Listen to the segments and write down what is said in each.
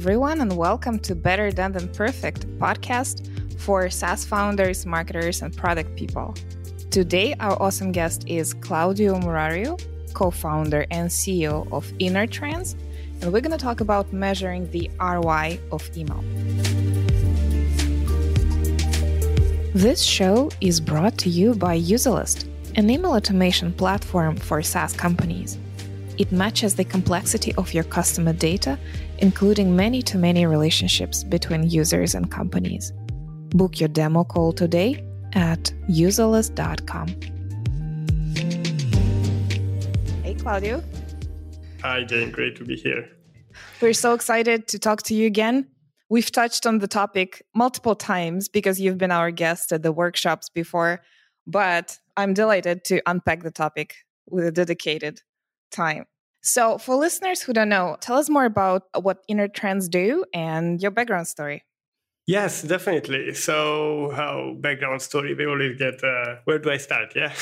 everyone, and welcome to Better Done Than Perfect podcast for SaaS founders, marketers, and product people. Today, our awesome guest is Claudiu Murariu, co founder and CEO of InnerTrends, and we're going to talk about measuring the ROI of email. This show is brought to you by Userlist, an email automation platform for SaaS companies. It matches the complexity of your customer data, including many to many relationships between users and companies. Book your demo call today at userlist.com. Hey, Claudiu. Hi, Jane. Great to be here. We're so excited to talk to you again. We've touched on the topic multiple times because you've been our guest at the workshops before, but I'm delighted to unpack the topic with a dedicated time. So, for listeners who don't know, tell us more about what InnerTrends do and your background story. Yes, definitely. So, how background story? We always get uh, where do I start? Yeah.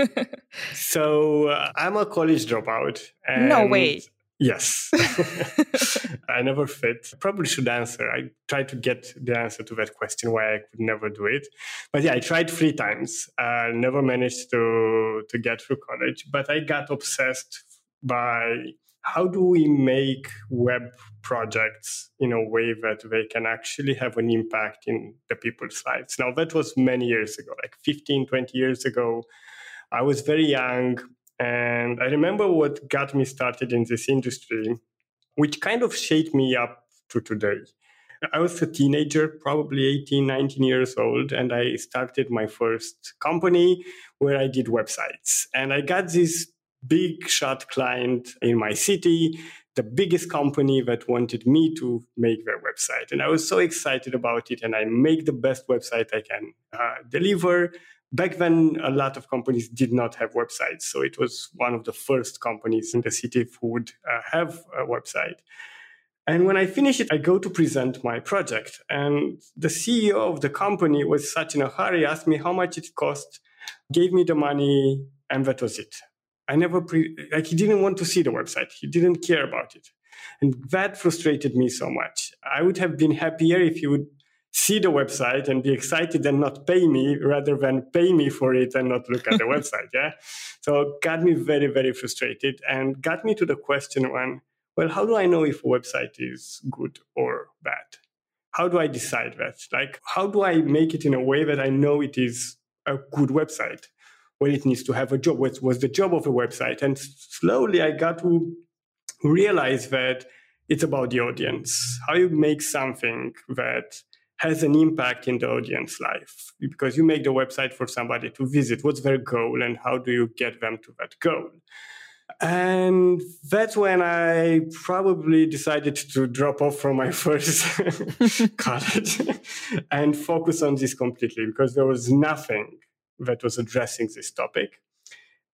so, uh, I'm a college dropout. no way. Yes. I never fit. Probably should answer. I tried to get the answer to that question why I could never do it. But yeah, I tried three times. I uh, never managed to to get through college, but I got obsessed by how do we make web projects in a way that they can actually have an impact in the people's lives? Now that was many years ago like 15 20 years ago. I was very young and i remember what got me started in this industry which kind of shaped me up to today. I was a teenager, probably 18, 19 years old, and I started my first company where I did websites. And I got this big shot client in my city, the biggest company that wanted me to make their website. And I was so excited about it. And I make the best website I can uh, deliver. Back then, a lot of companies did not have websites. So it was one of the first companies in the city who would uh, have a website. And when I finish it, I go to present my project. And the CEO of the company was such in a hurry, asked me how much it cost, gave me the money, and that was it. I never pre- like he didn't want to see the website. He didn't care about it. And that frustrated me so much. I would have been happier if he would see the website and be excited and not pay me rather than pay me for it and not look at the website. Yeah. So got me very, very frustrated and got me to the question when, well, how do I know if a website is good or bad? How do I decide that? Like, how do I make it in a way that I know it is a good website? Well, it needs to have a job. What was the job of a website? And slowly I got to realize that it's about the audience. How you make something that has an impact in the audience life because you make the website for somebody to visit. What's their goal and how do you get them to that goal? And that's when I probably decided to drop off from my first college and focus on this completely because there was nothing that was addressing this topic.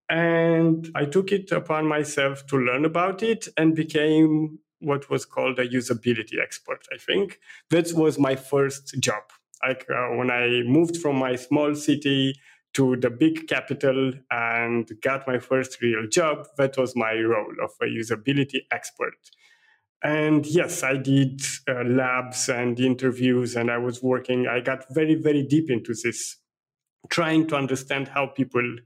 And I took it upon myself to learn about it and became what was called a usability expert, I think. That was my first job. Like uh, when I moved from my small city to the big capital and got my first real job, that was my role of a usability expert. And yes, I did uh, labs and interviews, and I was working. I got very, very deep into this trying to understand how people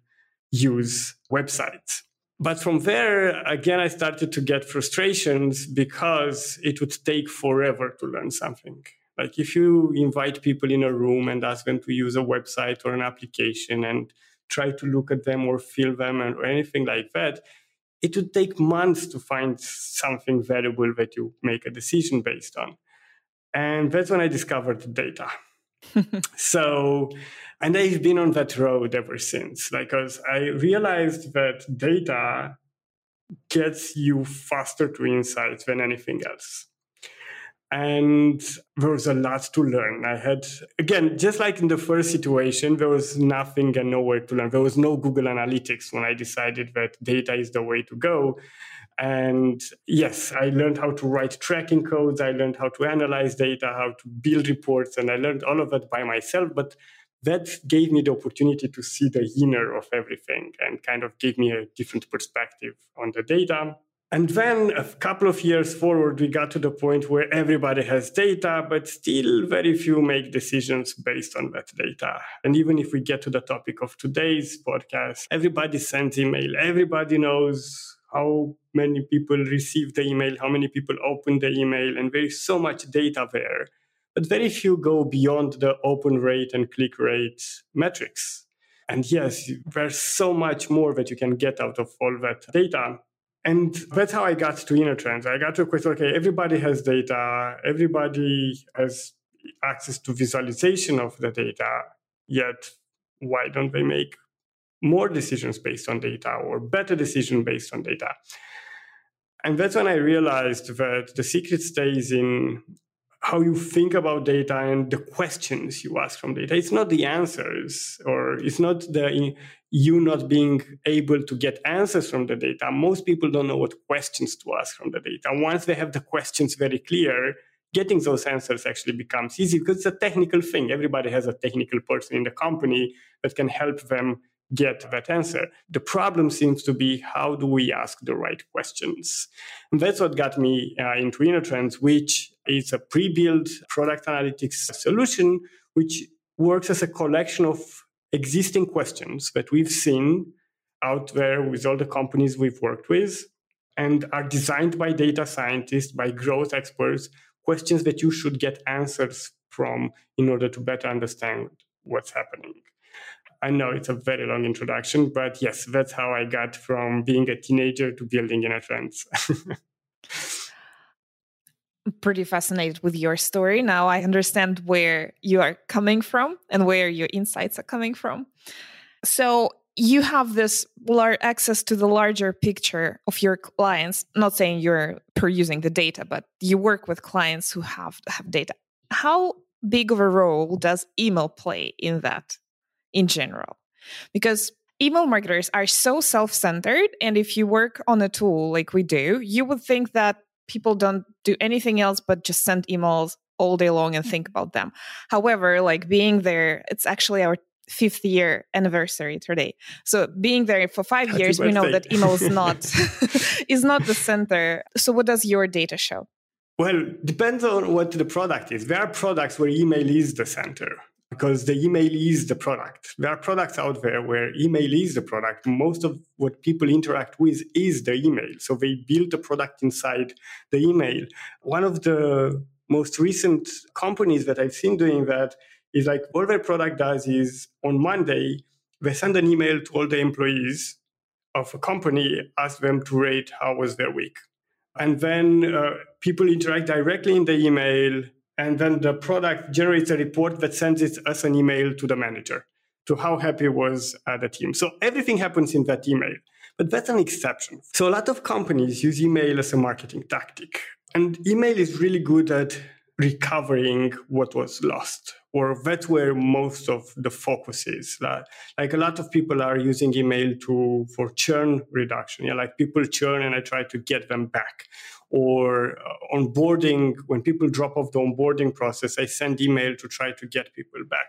use websites. But from there, again, I started to get frustrations because it would take forever to learn something. Like if you invite people in a room and ask them to use a website or an application and try to look at them or feel them or anything like that, it would take months to find something valuable that you make a decision based on. And that's when I discovered data. So, and I've been on that road ever since, because I realized that data gets you faster to insights than anything else. And there was a lot to learn. I had, again, just like in the first situation, there was nothing and nowhere to learn. There was no Google Analytics when I decided that data is the way to go. And yes, I learned how to write tracking codes. I learned how to analyze data, how to build reports, and I learned all of that by myself. But that gave me the opportunity to see the inner of everything and kind of gave me a different perspective on the data. And then a couple of years forward, we got to the point where everybody has data, but still very few make decisions based on that data. And even if we get to the topic of today's podcast, everybody sends email. Everybody knows how many people receive the email, how many people open the email, and there is so much data there. But very few go beyond the open rate and click rate metrics. And yes, there's so much more that you can get out of all that data. And that's how I got to InnerTrends. I got to a question, okay, everybody has data, everybody has access to visualization of the data, yet why don't they make more decisions based on data or better decision based on data? And that's when I realized that the secret stays in how you think about data and the questions you ask from data. It's not the answers, or it's not the you not being able to get answers from the data. Most people don't know what questions to ask from the data. Once they have the questions very clear, getting those answers actually becomes easy because it's a technical thing. Everybody has a technical person in the company that can help them get that answer. The problem seems to be how do we ask the right questions? And that's what got me uh, into InnerTrends, which is a pre built product analytics solution, which works as a collection of existing questions that we've seen out there with all the companies we've worked with and are designed by data scientists, by growth experts, questions that you should get answers from in order to better understand what's happening. I know it's a very long introduction, but yes, that's how I got from being a teenager to building InnerTrends. pretty fascinated with your story. Now I understand where you are coming from and where your insights are coming from. So you have this large access to the larger picture of your clients. Not saying you're perusing the data, but you work with clients who have have data. How big of a role does email play in that in general? Because email marketers are so self-centered and if you work on a tool like we do you would think that people don't do anything else but just send emails all day long and think mm-hmm. about them. However, like being there, it's actually our fifth year anniversary today. So being there for five Happy years, birthday. we know that email is not is not the center. So what does your data show? Well, depends on what the product is. There are products where email is the center because the email is the product. There are products out there where email is the product. Most of what people interact with is the email. So they build the product inside the email. One of the most recent companies that I've seen doing that is like all their product does is on Monday, they send an email to all the employees of a company, ask them to rate how was their week. And then uh, people interact directly in the email and then the product generates a report that sends it as an email to the manager to how happy was uh, the team. So everything happens in that email, but that's an exception. So a lot of companies use email as a marketing tactic, and email is really good at recovering what was lost or that's where most of the focus is like a lot of people are using email to for churn reduction yeah like people churn and i try to get them back or uh, onboarding when people drop off the onboarding process i send email to try to get people back.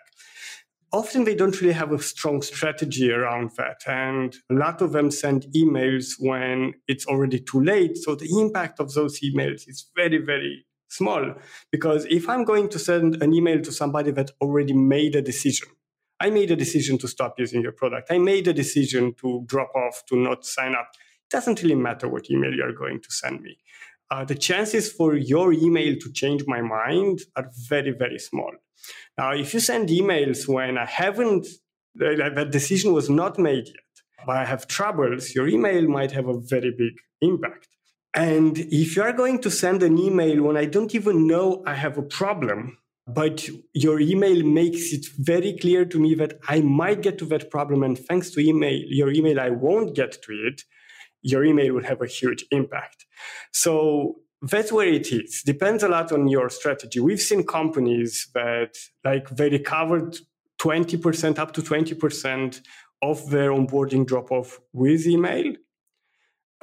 Often they don't really have a strong strategy around that and a lot of them send emails when it's already too late so the impact of those emails is very very small because if i'm going to send an email to somebody that already made a decision i made a decision to stop using your product i made a decision to drop off to not sign up it doesn't really matter what email you're going to send me uh, the chances for your email to change my mind are very very small. Now if you send emails when i haven't that decision was not made yet but i have troubles your email might have a very big impact. And if you are going to send an email when I don't even know I have a problem, but your email makes it very clear to me that I might get to that problem, and thanks to email, your email, I won't get to it, your email will have a huge impact. So that's where it is. Depends a lot on your strategy. We've seen companies that like they recovered 20% up to 20% of their onboarding drop off with email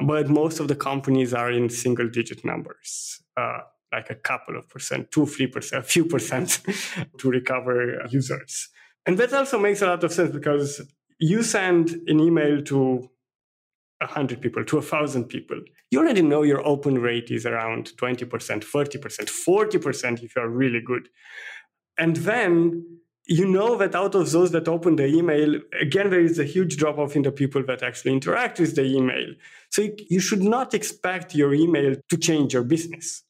but most of the companies are in single digit numbers, uh, like a couple of percent, two, three percent, a few percent to recover users. And that also makes a lot of sense because you send an email to 100 people to 1,000 people, you already know your open rate is around 20%, 30%, 40% if you're really good. And then you know that out of those that open the email, again, there is a huge drop off in the people that actually interact with the email. So you should not expect your email to change your business,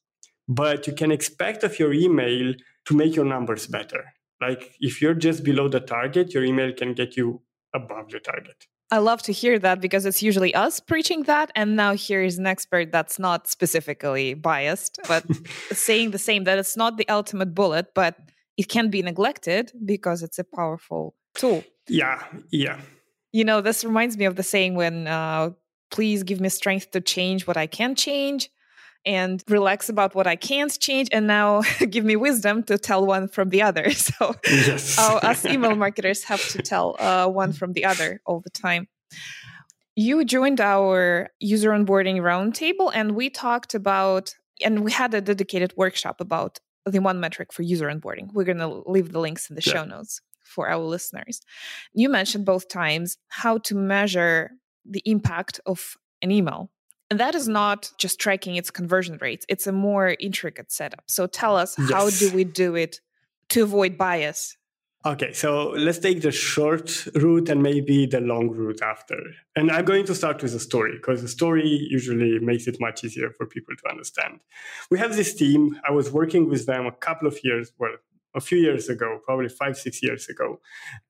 but you can expect of your email to make your numbers better. Like if you're just below the target, your email can get you above the target. I love to hear that because it's usually us preaching that. And now here is an expert that's not specifically biased, but saying the same that it's not the ultimate bullet, but it can be neglected because it's a powerful tool. Yeah, yeah. You know, this reminds me of the saying when, uh, please give me strength to change what I can change and relax about what I can't change, and now give me wisdom to tell one from the other. So, yes. uh, us email marketers have to tell uh, one from the other all the time. You joined our user onboarding roundtable, and we talked about, and we had a dedicated workshop about the one metric for user onboarding. We're going to leave the links in the yeah. show notes for our listeners. You mentioned both times how to measure the impact of an email. And that is not just tracking its conversion rates, it's a more intricate setup. So tell us, yes. how do we do it to avoid bias Okay, so let's take the short route and maybe the long route after. And I'm going to start with a story because the story usually makes it much easier for people to understand. We have this team. I was working with them a couple of years, well, a few years ago, probably five, six years ago.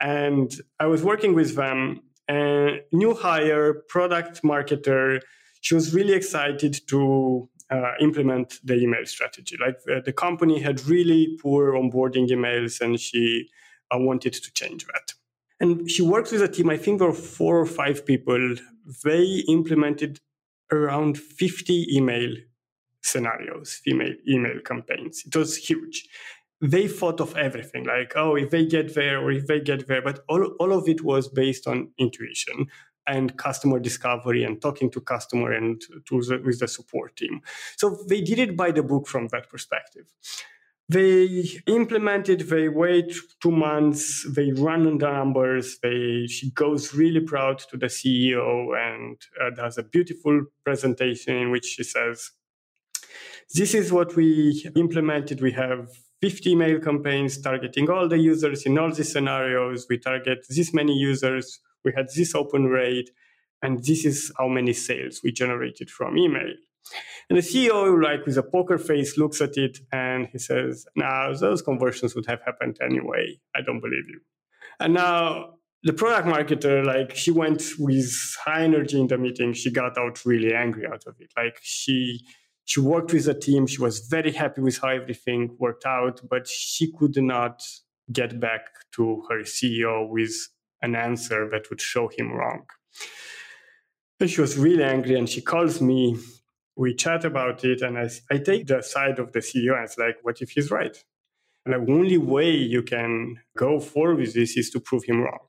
And I was working with them, a new hire, product marketer. She was really excited to uh, implement the email strategy. Like uh, the company had really poor onboarding emails, and she I wanted to change that. And she worked with a team, I think there were four or five people. They implemented around 50 email scenarios, female email campaigns. It was huge. They thought of everything like, oh, if they get there or if they get there, but all, all of it was based on intuition and customer discovery and talking to customer and to the, with the support team. So they did it by the book from that perspective. They implemented, they wait two months, they run the numbers, they, she goes really proud to the CEO and uh, does a beautiful presentation in which she says, this is what we implemented. We have 50 email campaigns targeting all the users in all the scenarios. We target this many users. We had this open rate. And this is how many sales we generated from email. And the CEO, like with a poker face, looks at it and he says, Now, those conversions would have happened anyway. I don't believe you. And now the product marketer, like she went with high energy in the meeting. She got out really angry out of it. Like she she worked with the team. She was very happy with how everything worked out, but she could not get back to her CEO with an answer that would show him wrong. And she was really angry and she calls me we chat about it and I, I take the side of the CEO and it's like, what if he's right? And the only way you can go forward with this is to prove him wrong.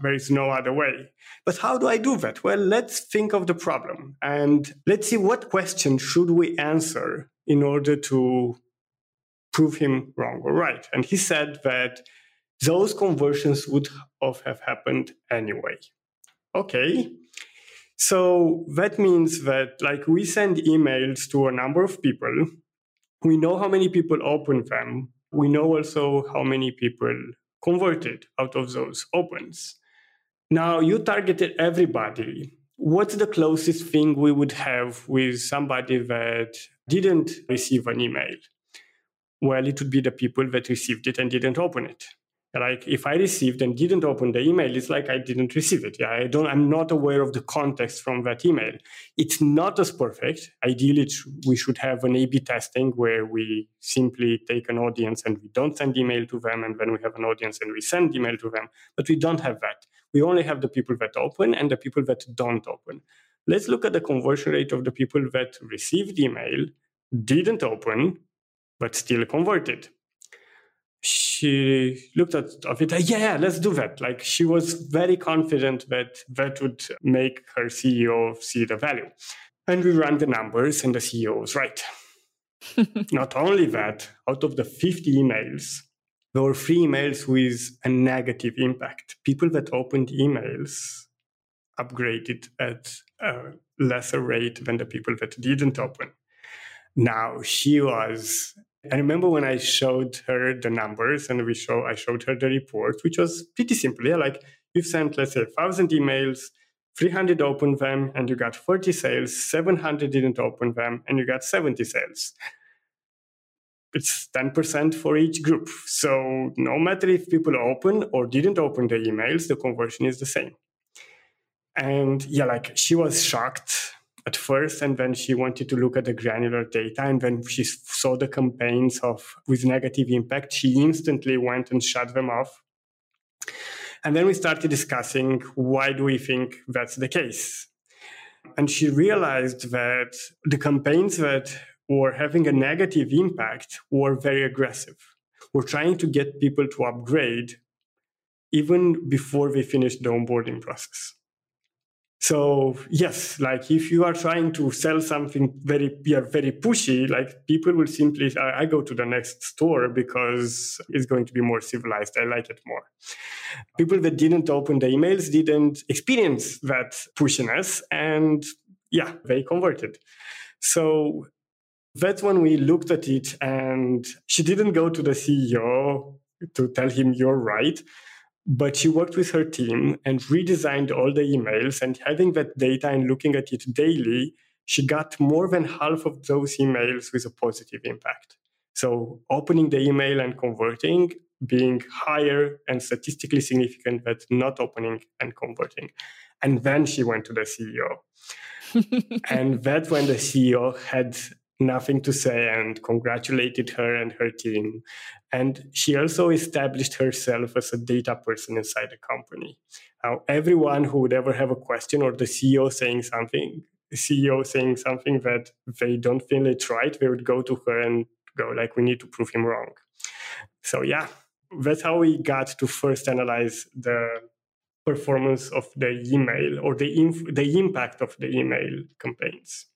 There is no other way. But how do I do that? Well, let's think of the problem and let's see what question should we answer in order to prove him wrong or right. And he said that those conversions would have happened anyway. Okay, so that means that like we send emails to a number of people. We know how many people open them. We know also how many people converted out of those opens. Now you targeted everybody. What's the closest thing we would have with somebody that didn't receive an email? Well, it would be the people that received it and didn't open it like if i received and didn't open the email it's like i didn't receive it. Yeah i don't i'm not aware of the context from that email. It's not as perfect. Ideally we should have an a b testing where we simply take an audience and we don't send email to them and then we have an audience and we send email to them. But we don't have that. We only have the people that open and the people that don't open. Let's look at the conversion rate of the people that received email didn't open but still converted she looked at it, yeah, yeah, let's do that. Like she was very confident that that would make her CEO see the value. And we ran the numbers, and the CEO was right. Not only that, out of the 50 emails, there were three emails with a negative impact. People that opened emails upgraded at a lesser rate than the people that didn't open. Now she was I remember when I showed her the numbers and we show I showed her the report, which was pretty simple. Yeah, like you've sent, let's say, thousand emails, 300 opened them, and you got 40 sales, 700 didn't open them, and you got 70 sales. It's 10% for each group. So no matter if people open or didn't open the emails, the conversion is the same. And yeah, like she was shocked at first and then she wanted to look at the granular data and when she saw the campaigns of with negative impact she instantly went and shut them off. And then we started discussing why do we think that's the case? And she realized that the campaigns that were having a negative impact were very aggressive. We're trying to get people to upgrade even before they finish the onboarding process so yes, like if you are trying to sell something very, yeah, very pushy, like people will simply, I, I, go to the next store because it's going to be more civilized. I like it more. People that didn't open the emails didn't experience that pushiness and yeah, they converted. So that's when we looked at it and she didn't go to the CEO to tell him you're right but she worked with her team and redesigned all the emails and having that data and looking at it daily, she got more than half of those emails with a positive impact. So opening the email and converting being higher and statistically significant than not opening and converting. And then she went to the CEO. and that's when the CEO had nothing to say and congratulated her and her team. And she also established herself as a data person inside the company. Now, everyone who would ever have a question or the CEO saying something, CEO saying something that they don't feel it's right, they would go to her and go like, "We need to prove him wrong." So yeah, that's how we got to first analyze the performance of the email or the inf- the impact of the email campaigns.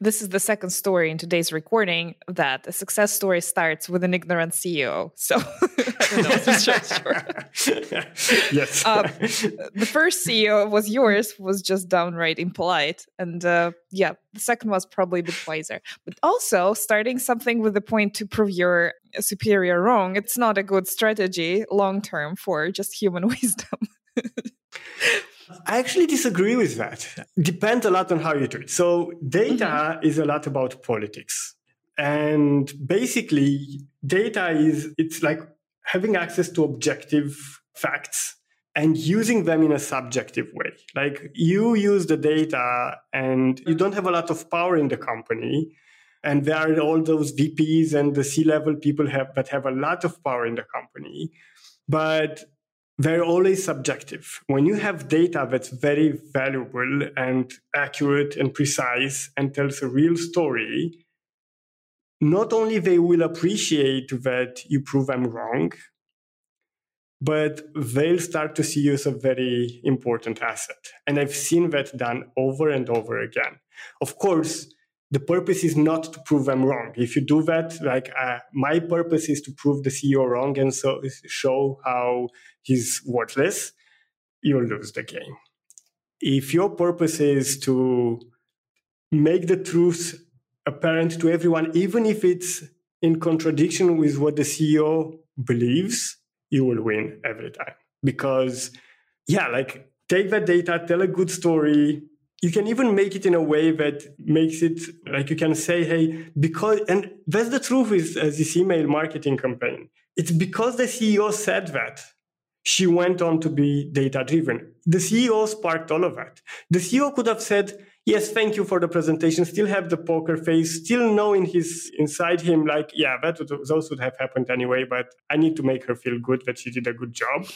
This is the second story in today's recording that a success story starts with an ignorant CEO. So I don't know, sure. yes. Um, the first CEO was yours, was just downright impolite. And uh, yeah, the second was probably a bit wiser. But also, starting something with the point to prove your superior wrong, it's not a good strategy long term for just human wisdom. I actually disagree with that. Depends a lot on how you do it. So data mm-hmm. is a lot about politics. And basically data is it's like having access to objective facts and using them in a subjective way. Like you use the data and you don't have a lot of power in the company. And there are all those VPs and the C level people have, that have a lot of power in the company. But they're always subjective. When you have data that's very valuable and accurate and precise and tells a real story, not only they will appreciate that you prove them wrong, but they'll start to see you as a very important asset. And I've seen that done over and over again. Of course, the purpose is not to prove them wrong. If you do that, like uh, my purpose is to prove the CEO wrong and so show how he's worthless, you'll lose the game. If your purpose is to make the truth apparent to everyone, even if it's in contradiction with what the CEO believes, you will win every time. Because, yeah, like take that data, tell a good story, you can even make it in a way that makes it like you can say, hey, because, and that's the truth with uh, this email marketing campaign. It's because the CEO said that she went on to be data driven. The CEO sparked all of that. The CEO could have said, yes, thank you for the presentation, still have the poker face, still know in his, inside him, like, yeah, that would, those would have happened anyway, but I need to make her feel good that she did a good job.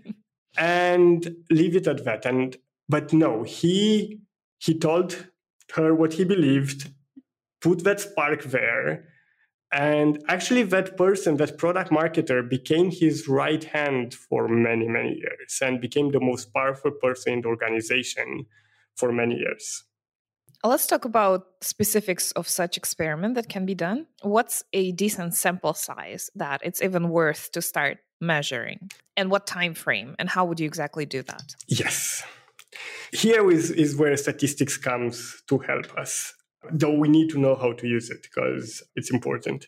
and leave it at that. And but no, he he told her what he believed, put that spark there. And actually, that person, that product marketer, became his right hand for many, many years and became the most powerful person in the organization for many years. Let's talk about specifics of such experiment that can be done. What's a decent sample size that it's even worth to start measuring? And what time frame and how would you exactly do that? Yes. Here is, is where statistics comes to help us, though we need to know how to use it because it's important.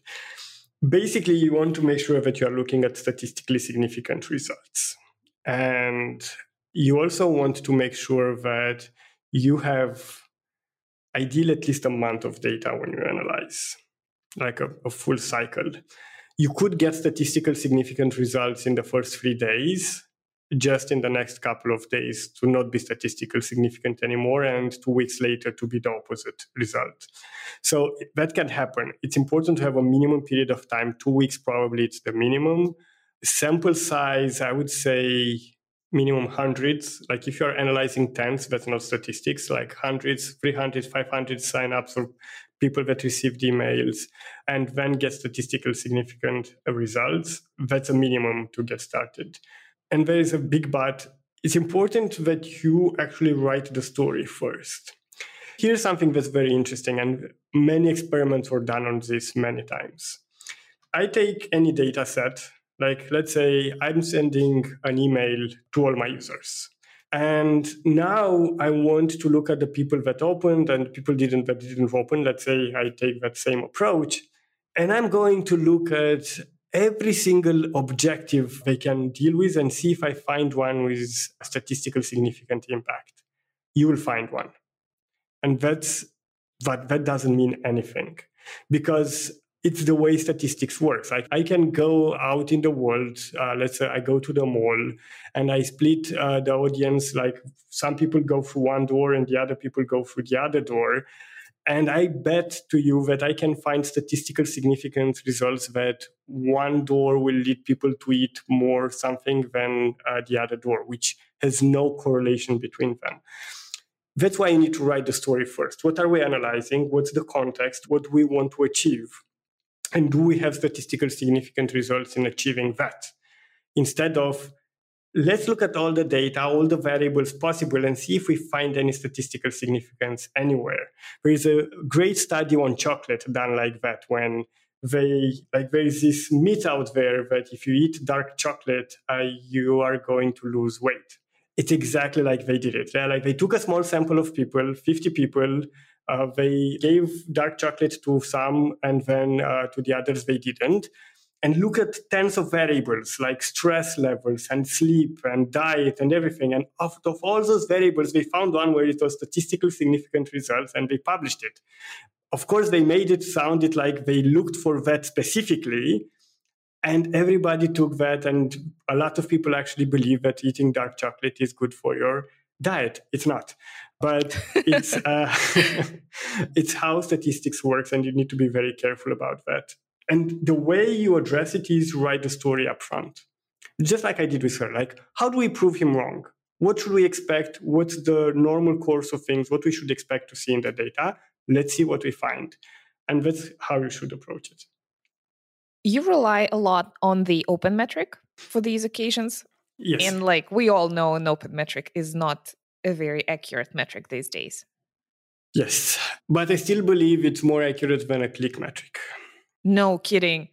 Basically, you want to make sure that you are looking at statistically significant results. And you also want to make sure that you have ideally at least a month of data when you analyze, like a, a full cycle. You could get statistical significant results in the first three days, just in the next couple of days to not be statistical significant anymore and two weeks later to be the opposite result. So that can happen. It's important to have a minimum period of time. Two weeks probably it's the minimum. Sample size i would say minimum hundreds. Like if you're analyzing tens, that's not statistics, like hundreds, 300, 500 signups or people that received emails and then get statistical significant results, that's a minimum to get started. And there is a big but. It's important that you actually write the story first. Here's something that's very interesting, and many experiments were done on this many times. I take any data set like, let's say I'm sending an email to all my users. And now I want to look at the people that opened and people didn't that didn't open. Let's say I take that same approach. And I'm going to look at every single objective they can deal with and see if I find one with a statistical significant impact. You will find one. And that's but that doesn't mean anything because it's the way statistics works. Like I can go out in the world. Uh, let's say I go to the mall and I split uh, the audience. Like some people go through one door and the other people go through the other door. And I bet to you that I can find statistical significant results that one door will lead people to eat more something than uh, the other door, which has no correlation between them. That's why you need to write the story first. What are we analyzing? What's the context? What do we want to achieve? And do we have statistical significant results in achieving that? Instead of let's look at all the data, all the variables possible, and see if we find any statistical significance anywhere. There is a great study on chocolate done like that when they like there is this myth out there that if you eat dark chocolate, uh, you are going to lose weight. It's exactly like they did it. They're like they took a small sample of people, 50 people, uh, they gave dark chocolate to some and then uh, to the others they didn't. And look at tens of variables like stress levels and sleep and diet and everything. And out of all those variables, they found one where it was statistically significant results and they published it. Of course, they made it sounded like they looked for that specifically, and everybody took that and a lot of people actually believe that eating dark chocolate is good for your diet it's not but it's uh, it's how statistics works and you need to be very careful about that and the way you address it is write the story up front just like i did with her like how do we prove him wrong what should we expect what's the normal course of things what we should expect to see in the data let's see what we find and that's how you should approach it you rely a lot on the open metric for these occasions Yes. And like we all know, an open metric is not a very accurate metric these days. Yes. But I still believe it's more accurate than a click metric. No kidding.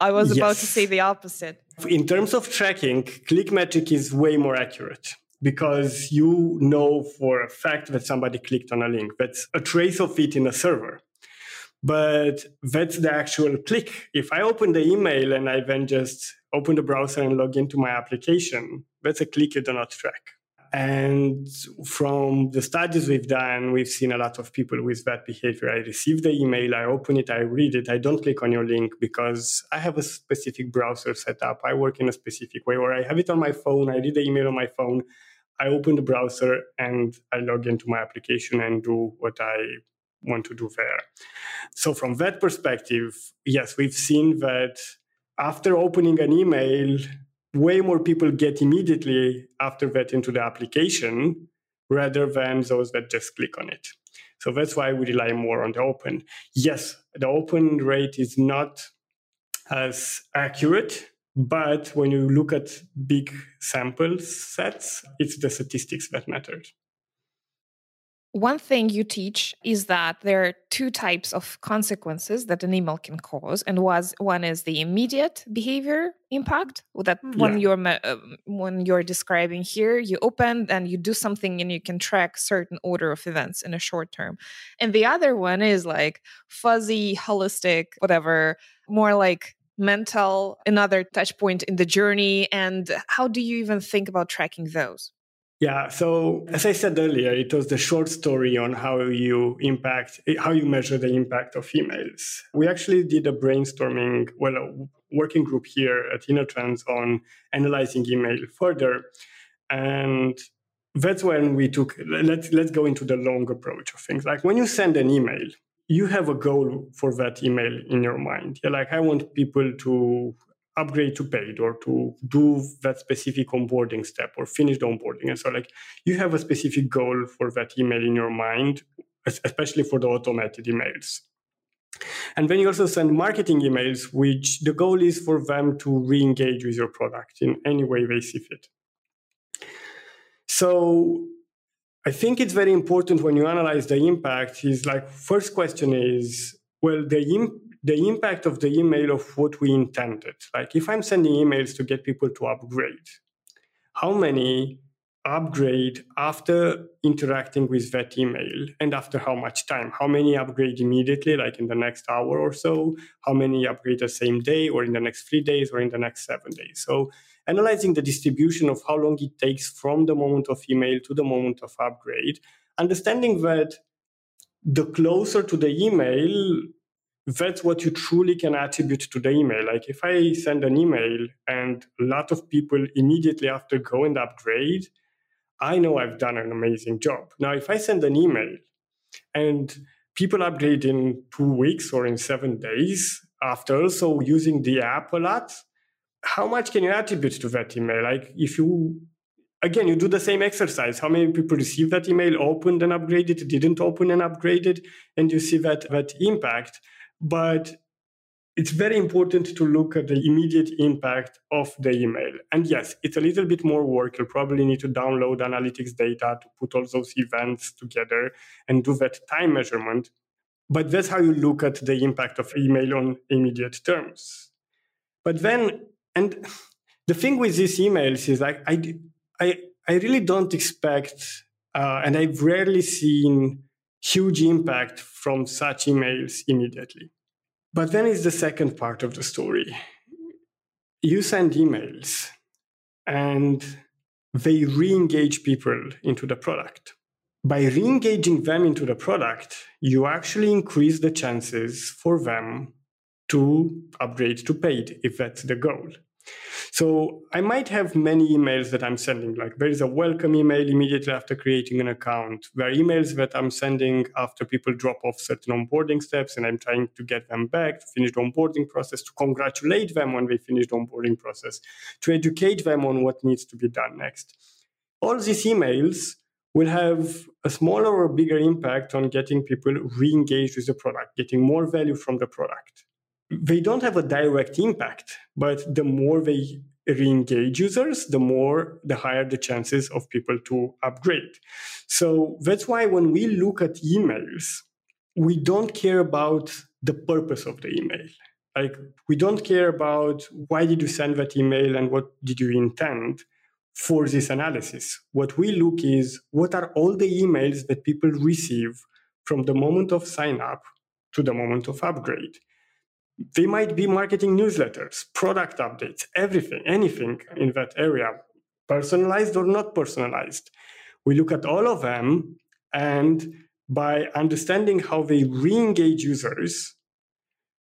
I was yes. about to say the opposite. In terms of tracking, click metric is way more accurate because you know for a fact that somebody clicked on a link. That's a trace of it in a server. But that's the actual click. If I open the email and I then just open the browser and log into my application, that's a click you do not track. And from the studies we've done, we've seen a lot of people with that behavior. I receive the email, I open it, I read it, I don't click on your link because I have a specific browser set up. I work in a specific way where I have it on my phone, I read the email on my phone, I open the browser and I log into my application and do what I want to do there. So, from that perspective, yes, we've seen that after opening an email, way more people get immediately after that into the application rather than those that just click on it. So that's why we rely more on the open. Yes, the open rate is not as accurate, but when you look at big sample sets, it's the statistics that matters. One thing you teach is that there are two types of consequences that an email can cause and was one is the immediate behavior impact that yeah. when you're uh, when you're describing here you open and you do something and you can track certain order of events in a short term. And the other one is like fuzzy holistic whatever more like mental another touch point in the journey and how do you even think about tracking those yeah. So as I said earlier, it was the short story on how you impact, how you measure the impact of emails. We actually did a brainstorming, well, a working group here at InnerTrends on analyzing email further. And that's when we took, let's, let's go into the long approach of things. Like when you send an email, you have a goal for that email in your mind. You're like, I want people to upgrade to paid or to do that specific onboarding step or finish the onboarding. And so, like, you have a specific goal for that email in your mind, especially for the automated emails. And then you also send marketing emails, which the goal is for them to re engage with your product in any way they see fit. So, I think it's very important when you analyze the impact is like, first question is, well, the, Im- the impact of the email of what we intended. Like if I'm sending emails to get people to upgrade, how many upgrade after interacting with that email and after how much time? How many upgrade immediately, like in the next hour or so? How many upgrade the same day or in the next three days or in the next seven days? So analyzing the distribution of how long it takes from the moment of email to the moment of upgrade, understanding that the closer to the email, that's what you truly can attribute to the email. Like if I send an email and a lot of people immediately after go and upgrade, I know I've done an amazing job. Now, if I send an email and people upgrade in two weeks or in seven days after also using the app a lot, how much can you attribute to that email? Like if you again, you do the same exercise. How many people receive that email, opened and upgraded, didn't open and upgraded, and you see that that impact. But it's very important to look at the immediate impact of the email. And yes, it's a little bit more work. You'll probably need to download analytics data to put all those events together and do that time measurement. But that's how you look at the impact of email on immediate terms. But then, and the thing with these emails is like, I, I, I really don't expect, uh, and I've rarely seen huge impact from such emails immediately. But then is the second part of the story. You send emails and they re engage people into the product. By re engaging them into the product, you actually increase the chances for them to upgrade to paid if that's the goal. So I might have many emails that I'm sending. Like there is a welcome email immediately after creating an account. There are emails that I'm sending after people drop off certain onboarding steps and I'm trying to get them back to finish the onboarding process, to congratulate them when they finish the onboarding process, to educate them on what needs to be done next. All these emails will have a smaller or bigger impact on getting people re-engaged with the product, getting more value from the product they don't have a direct impact, but the more they re-engage users, the more the higher the chances of people to upgrade. So that's why when we look at emails, we don't care about the purpose of the email. Like we don't care about why did you send that email and what did you intend for this analysis. What we look is what are all the emails that people receive from the moment of sign up to the moment of upgrade they might be marketing newsletters, product updates, everything, anything in that area, personalized or not personalized. We look at all of them, and by understanding how they re engage users,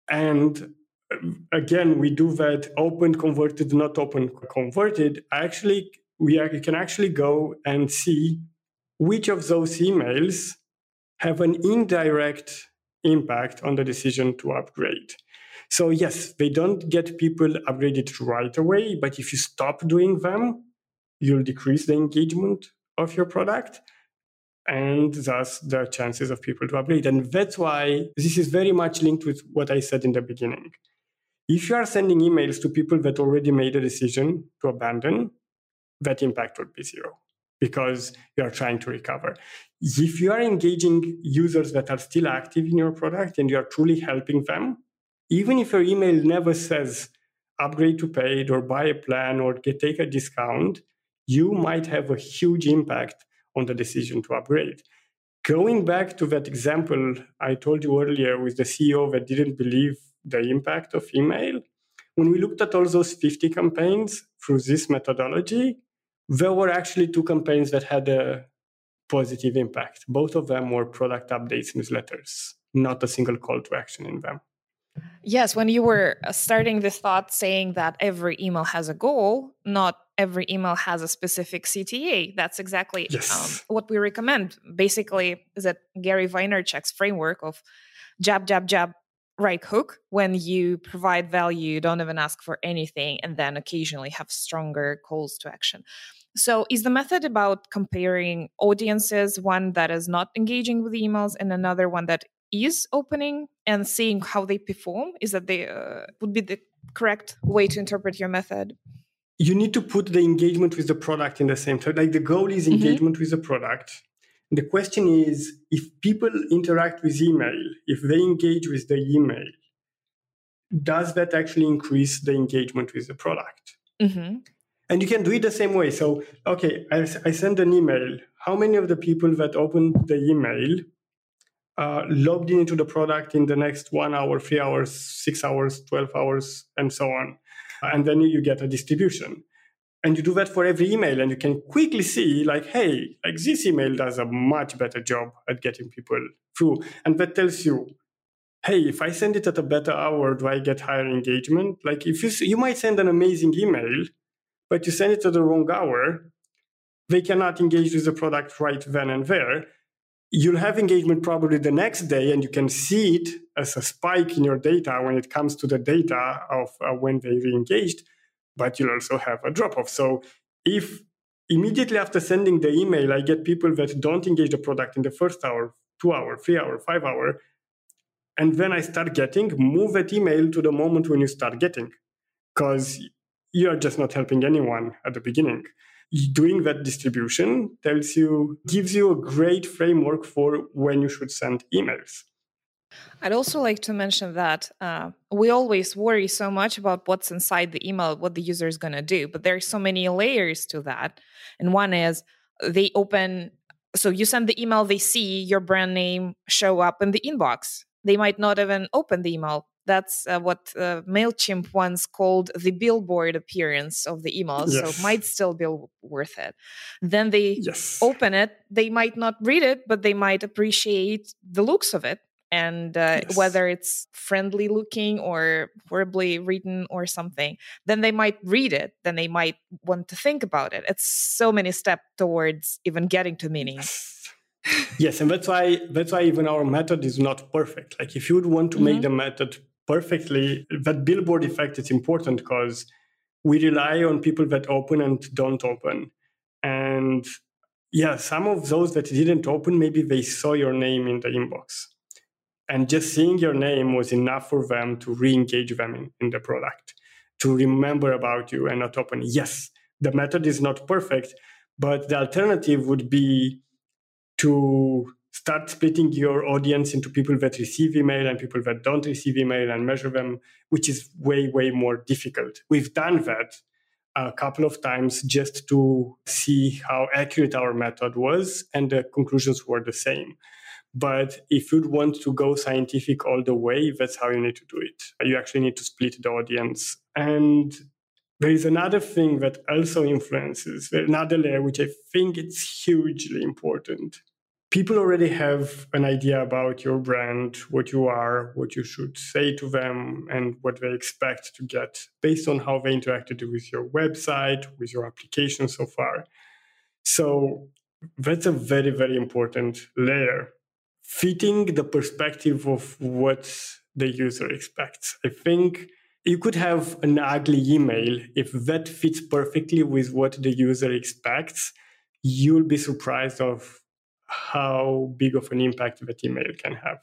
and again, we do that open converted, not open converted. Actually, we can actually go and see which of those emails have an indirect impact on the decision to upgrade. So yes, they don't get people upgraded right away, but if you stop doing them, you'll decrease the engagement of your product and thus the chances of people to upgrade. And that's why this is very much linked with what I said in the beginning. If you are sending emails to people that already made a decision to abandon, that impact would be zero. because you are trying to recover. If you are engaging users that are still active in your product and you are truly helping them, even if your email never says upgrade to paid or buy a plan or get, take a discount, you might have a huge impact on the decision to upgrade. Going back to that example I told you earlier with the CEO that didn't believe the impact of email, when we looked at all those 50 campaigns through this methodology, there were actually two campaigns that had a positive impact. Both of them were product updates newsletters, not a single call to action in them. Yes, when you were uh, starting this thought saying that every email has a goal, not every email has a specific CTA. That's exactly yes. um, what we recommend. Basically, is that Gary Vaynerchuk's framework of jab, jab, jab, right hook. When you provide value, you don't even ask for anything, and then occasionally have stronger calls to action. So, is the method about comparing audiences one that is not engaging with emails and another one that is opening and seeing how they perform is that they uh, would be the correct way to interpret your method you need to put the engagement with the product in the same time like the goal is mm-hmm. engagement mm-hmm. with the product and the question is if people interact with email if they engage with the email does that actually increase the engagement with the product mm-hmm. and you can do it the same way so okay I, I send an email how many of the people that opened the email uh, logged into the product in the next one hour, three hours, six hours, 12 hours, and so on. And then you get a distribution. And you do that for every email, and you can quickly see, like, hey, like this email does a much better job at getting people through. And that tells you, hey, if I send it at a better hour, do I get higher engagement? Like, if you, you might send an amazing email, but you send it at the wrong hour, they cannot engage with the product right then and there you'll have engagement probably the next day and you can see it as a spike in your data when it comes to the data of uh, when they re-engaged but you'll also have a drop off so if immediately after sending the email i get people that don't engage the product in the first hour two hour three hour five hour and then i start getting move that email to the moment when you start getting because you are just not helping anyone at the beginning doing that distribution tells you gives you a great framework for when you should send emails I'd also like to mention that uh, we always worry so much about what's inside the email, what the user is going to do, but there are so many layers to that. And one is they open, so you send the email, they see your brand name show up in the inbox. They might not even open the email, that's uh, what uh, MailChimp once called the billboard appearance of the email. Yes. So it might still be worth it. Then they yes. open it. They might not read it, but they might appreciate the looks of it. And uh, yes. whether it's friendly looking or horribly written or something, then they might read it. Then they might want to think about it. It's so many steps towards even getting to meaning. yes, and that's why that's why even our method is not perfect. Like if you would want to mm-hmm. make the method perfectly. That billboard effect is important because we rely on people that open and don't open. And yeah, some of those that didn't open, maybe they saw your name in the inbox. And just seeing your name was enough for them to re engage them in, in the product, to remember about you and not open. Yes, the method is not perfect, but the alternative would be to start splitting your audience into people that receive email and people that don't receive email and measure them, which is way, way more difficult. We've done that a couple of times just to see how accurate our method was, and the conclusions were the same. But if you'd want to go scientific all the way, that's how you need to do it. You actually need to split the audience. And there is another thing that also influences, another layer, which I think it's hugely important people already have an idea about your brand, what you are, what you should say to them, and what they expect to get based on how they interacted with your website, with your application so far. So that's a very, very important layer. Fitting the perspective of what the user expects. I think you could have an ugly email if that fits perfectly with what the user expects you'll be surprised of how big of an impact that email can have.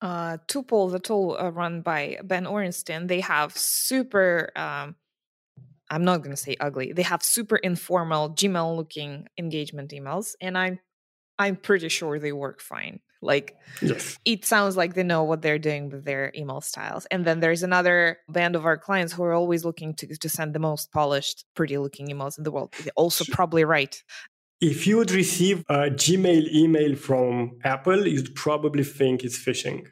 Uh, Tuple, the tool uh, run by Ben Orenstein, they have super um, I'm not going to say ugly. They have super informal Gmail looking engagement emails and I'm I'm pretty sure they work fine. Like yes. it sounds like they know what they're doing with their email styles. And then there's another band of our clients who are always looking to, to send the most polished, pretty looking emails in the world. They're also probably right. If you would receive a Gmail email from Apple, you'd probably think it's phishing.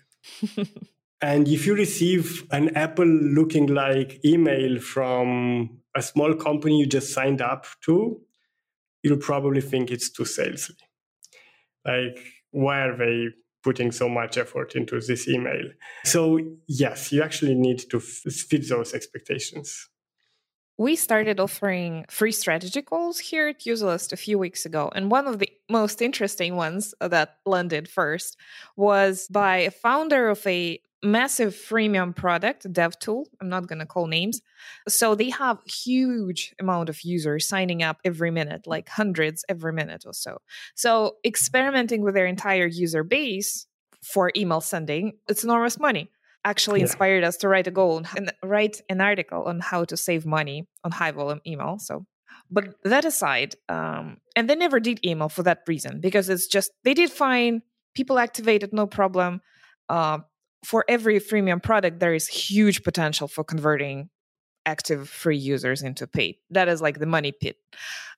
and if you receive an Apple looking like email from a small company you just signed up to, you'll probably think it's too salesy. Like, why are they putting so much effort into this email? So, yes, you actually need to fit those expectations. We started offering free strategy calls here at Userlist a few weeks ago. And one of the most interesting ones that landed first was by a founder of a massive freemium product dev tool i'm not going to call names so they have huge amount of users signing up every minute like hundreds every minute or so so experimenting with their entire user base for email sending it's enormous money actually yeah. inspired us to write a goal and write an article on how to save money on high volume email so but that aside um, and they never did email for that reason because it's just they did fine people activated no problem uh, for every freemium product, there is huge potential for converting active free users into paid. That is like the money pit.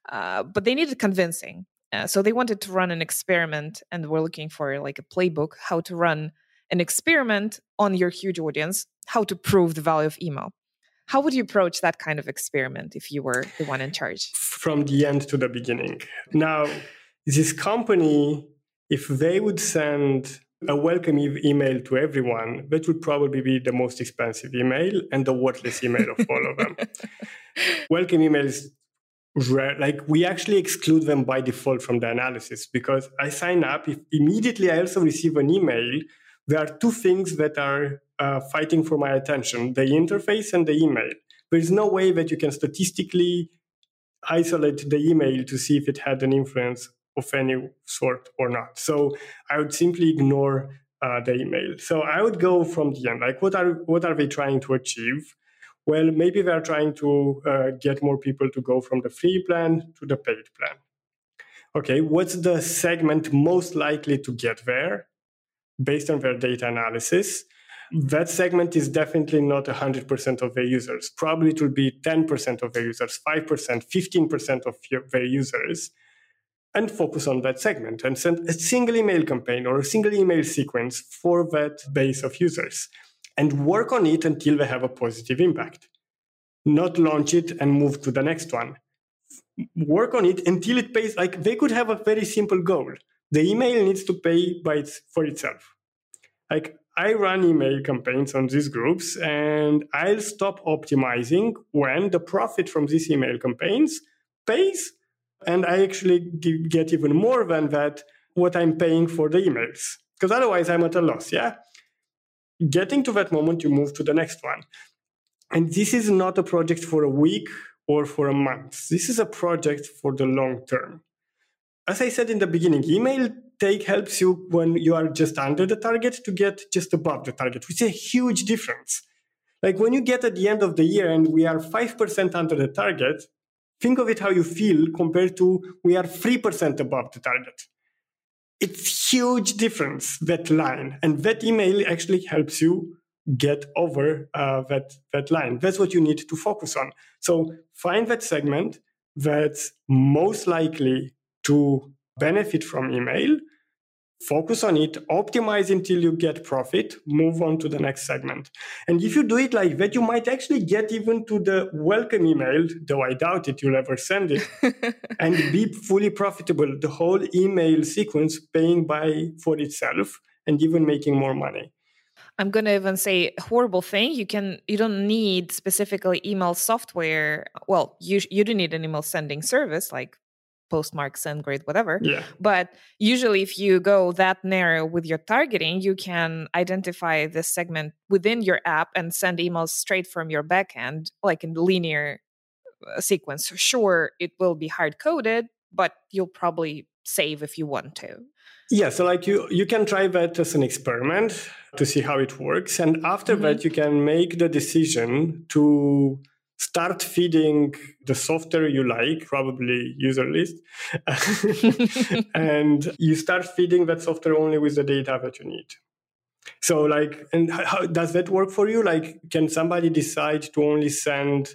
Uh, but they needed convincing. Uh, so they wanted to run an experiment and we're looking for like a playbook how to run an experiment on your huge audience, how to prove the value of email. How would you approach that kind of experiment if you were the one in charge? From the end to the beginning. Now, this company, if they would send a welcome email to everyone, that would probably be the most expensive email and the worthless email of all of them. welcome emails, rare, like we actually exclude them by default from the analysis because I sign up. If immediately I also receive an email, there are two things that are uh, fighting for my attention the interface and the email. There is no way that you can statistically isolate the email to see if it had an influence of any sort or not. So I would simply ignore uh, the email. So I would go from the end. Like, what are what are they trying to achieve? Well, maybe they are trying to uh, get more people to go from the free plan to the paid plan. Okay, what's the segment most likely to get there based on their data analysis? Mm-hmm. That segment is definitely not 100% of their users. Probably it will be 10% of their users, 5%, 15% of their users and focus on that segment and send a single email campaign or a single email sequence for that base of users and work on it until they have a positive impact. Not launch it and move to the next one. Work on it until it pays. Like they could have a very simple goal. The email needs to pay by its, for itself. Like I run email campaigns on these groups and I'll stop optimizing when the profit from these email campaigns pays and I actually get even more than that what I'm paying for the emails. Because otherwise, I'm at a loss. Yeah. Getting to that moment, you move to the next one. And this is not a project for a week or for a month. This is a project for the long term. As I said in the beginning, email take helps you when you are just under the target to get just above the target, which is a huge difference. Like when you get at the end of the year and we are 5% under the target, Think of it how you feel compared to we are 3% above the target. It's huge difference, that line. And that email actually helps you get over uh, that, that line. That's what you need to focus on. So find that segment that's most likely to benefit from email focus on it, optimize until you get profit, move on to the next segment. And if you do it like that, you might actually get even to the welcome email, though I doubt it, you'll ever send it, and be fully profitable. The whole email sequence paying by for itself and even making more money. I'm gonna even say a horrible thing. You can you don't need specifically email software. Well, you you do need an email sending service like postmark SendGrid whatever yeah. but usually if you go that narrow with your targeting you can identify this segment within your app and send emails straight from your backend like in linear uh, sequence sure it will be hard coded but you'll probably save if you want to yeah so like you you can try that as an experiment to see how it works and after mm-hmm. that you can make the decision to start feeding the software you like, probably Userlist, and you start feeding that software only with the data that you need. So, like, and how does that work for you? Like, can somebody decide to only send,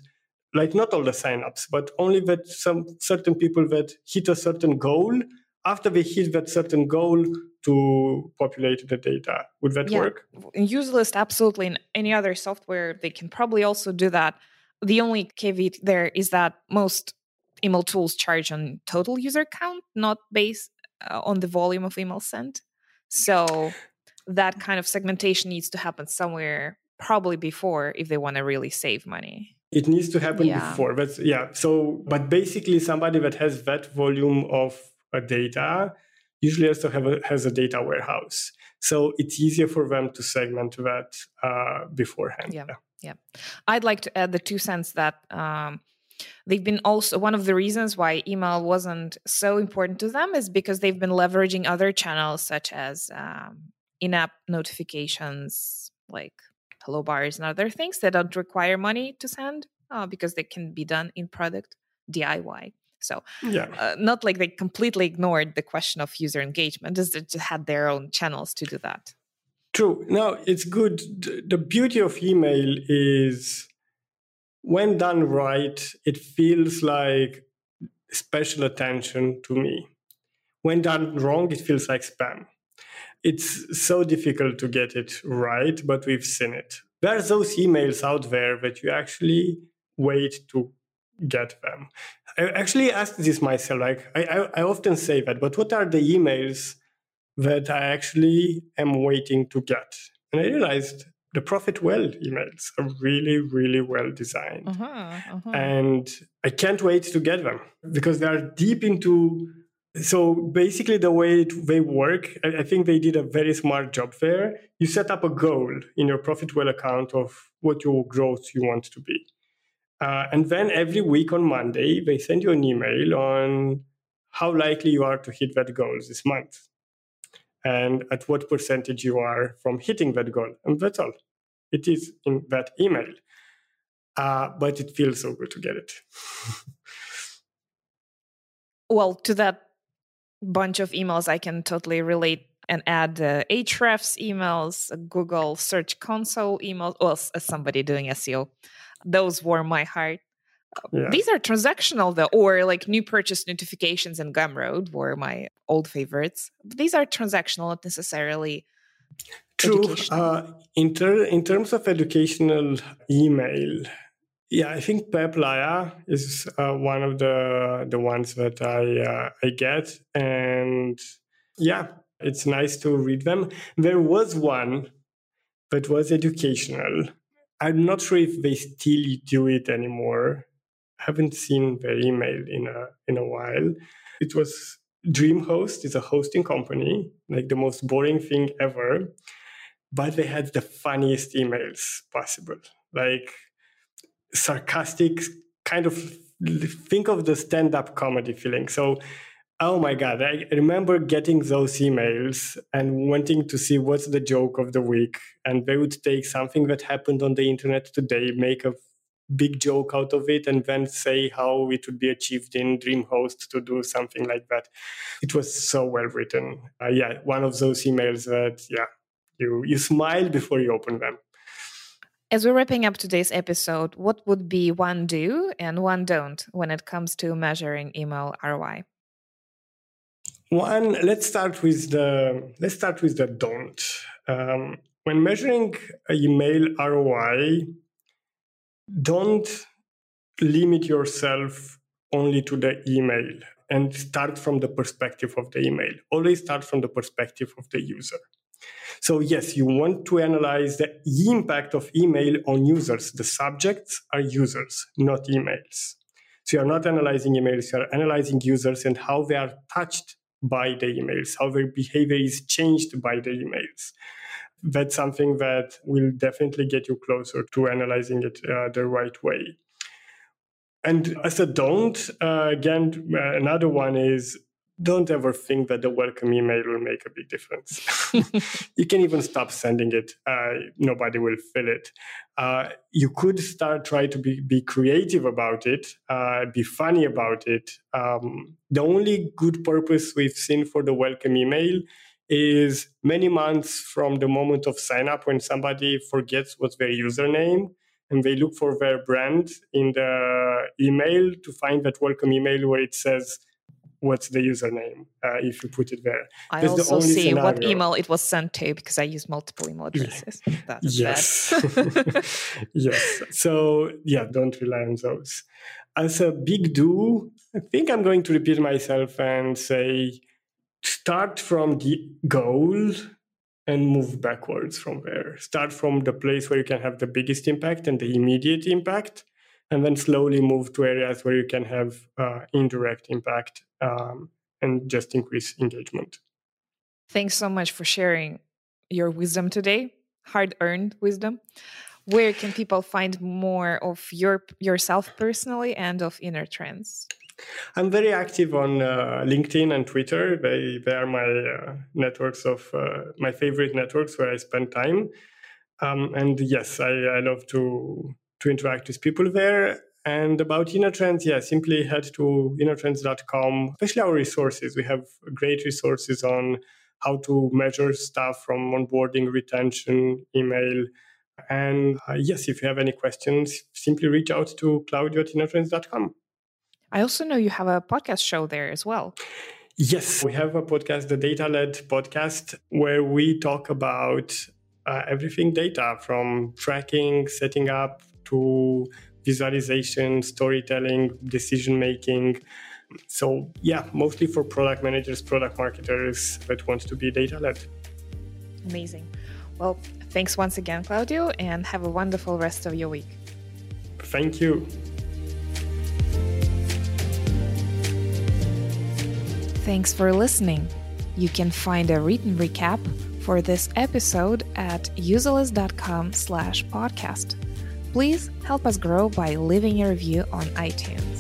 like, not all the signups, but only that some certain people that hit a certain goal after they hit that certain goal to populate the data. Would that yeah. work? In UserList, absolutely. In any other software, they can probably also do that. The only caveat there is that most email tools charge on total user count, not based uh, on the volume of email sent. So that kind of segmentation needs to happen somewhere, probably before, if they want to really save money. It needs to happen yeah. before. But yeah. So, but basically, somebody that has that volume of uh, data usually also have a, has a data warehouse. So it's easier for them to segment that uh, beforehand. Yeah. yeah. Yeah. I'd like to add the two cents that um, they've been also one of the reasons why email wasn't so important to them is because they've been leveraging other channels such as um, in-app notifications like hello bars and other things that don't require money to send uh, because they can be done in product diy so yeah. Uh, not like they completely ignored the question of user engagement, just, just had their own channels to do that. True. No, it's good. The beauty of email is when done right, it feels like special attention to me. When done wrong, it feels like spam. It's so difficult to get it right, but we've seen it. There are those emails out there that you actually wait to get them. I actually asked this myself. Like I, I, I often say that, but what are the emails that I actually am waiting to get? And I realized the ProfitWell emails are really, really well designed. Uh-huh, uh-huh. And I can't wait to get them because they are deep into. So basically, the way they work, I think they did a very smart job there. You set up a goal in your ProfitWell account of what your growth you want to be. Uh, and then every week on Monday, they send you an email on how likely you are to hit that goal this month and at what percentage you are from hitting that goal. And that's all. It is in that email. Uh, but it feels so good to get it. well, to that bunch of emails, I can totally relate and add uh, emails, Google Search Console emails. Well, as somebody doing SEO, those warm my heart. Yeah. These are transactional though, or like new purchase notifications and Gumroad were my old favorites. But these are transactional, not necessarily. True. Uh, in, ter- in terms of educational email, yeah, I think Peplaya is uh, one of the the ones that I uh, I get, and yeah, it's nice to read them. There was one that was educational, I'm not sure if they still do it anymore. I haven't seen their email in a in a while. It was DreamHost is a hosting company, like the most boring thing ever, but they had the funniest emails possible, like sarcastic, kind of think of the stand-up comedy feeling. So Oh my God. I remember getting those emails and wanting to see what's the joke of the week. And they would take something that happened on the internet today, make a big joke out of it, and then say how it would be achieved in DreamHost to do something like that. It was so well written. Uh, yeah, one of those emails that, yeah, you, you smile before you open them. As we're wrapping up today's episode, what would be one do and one don't when it comes to measuring email ROI? One, let's start with the let's start with the don't. Um, when measuring email ROI, don't limit yourself only to the email and start from the perspective of the email. Always start from the perspective of the user. So, yes, you want to analyze the impact of email on users. The subjects are users, not emails. So, you're not analyzing emails, you're analyzing users and how they are touched by the emails, how their behavior is changed by the emails. That's something that will definitely get you closer to analyzing it uh, the right way. And as a don't, uh, again, uh, another one is don't ever think that the welcome email will make a big difference. you can even stop sending it. Uh, nobody will fill it. Uh, you could start try to be, be creative about it, uh, be funny about it. Um, the only good purpose we've seen for the welcome email is many months from the moment of sign up when somebody forgets what's their username and they look for their brand in the email to find that welcome email where it says what's the username uh, if you put it there. I That's also see scenario. what email it was sent to because I use multiple email addresses. That's yes. yes. So yeah, don't rely on those. As a big do, I think I'm going to repeat myself and say start from the goal and move backwards from there. Start from the place where you can have the biggest impact and the immediate impact and then slowly move to areas where you can have uh, indirect impact um, and just increase engagement. Thanks so much for sharing your wisdom today, hard earned wisdom. Where can people find more of your yourself personally and of InnerTrends? I'm very active on uh, LinkedIn and Twitter. They they are my uh, networks of uh, my favorite networks where I spend time. Um, and yes, I, I love to to interact with people there. And about InnerTrends, yeah, simply head to innertrends.com, especially our resources. We have great resources on how to measure stuff from onboarding, retention, email. And uh, yes, if you have any questions, simply reach out to claudiu at innertrends.com. I also know you have a podcast show there as well. Yes, we have a podcast, the Data Led podcast, where we talk about uh, everything data from tracking, setting up, to visualization, storytelling, decision making. So, yeah, mostly for product managers, product marketers that want to be data led. Amazing. Well, thanks once again, Claudiu, and have a wonderful rest of your week. Thank you. Thanks for listening. You can find a written recap for this episode at userlist.com slash podcast please help us grow by leaving a review on iTunes.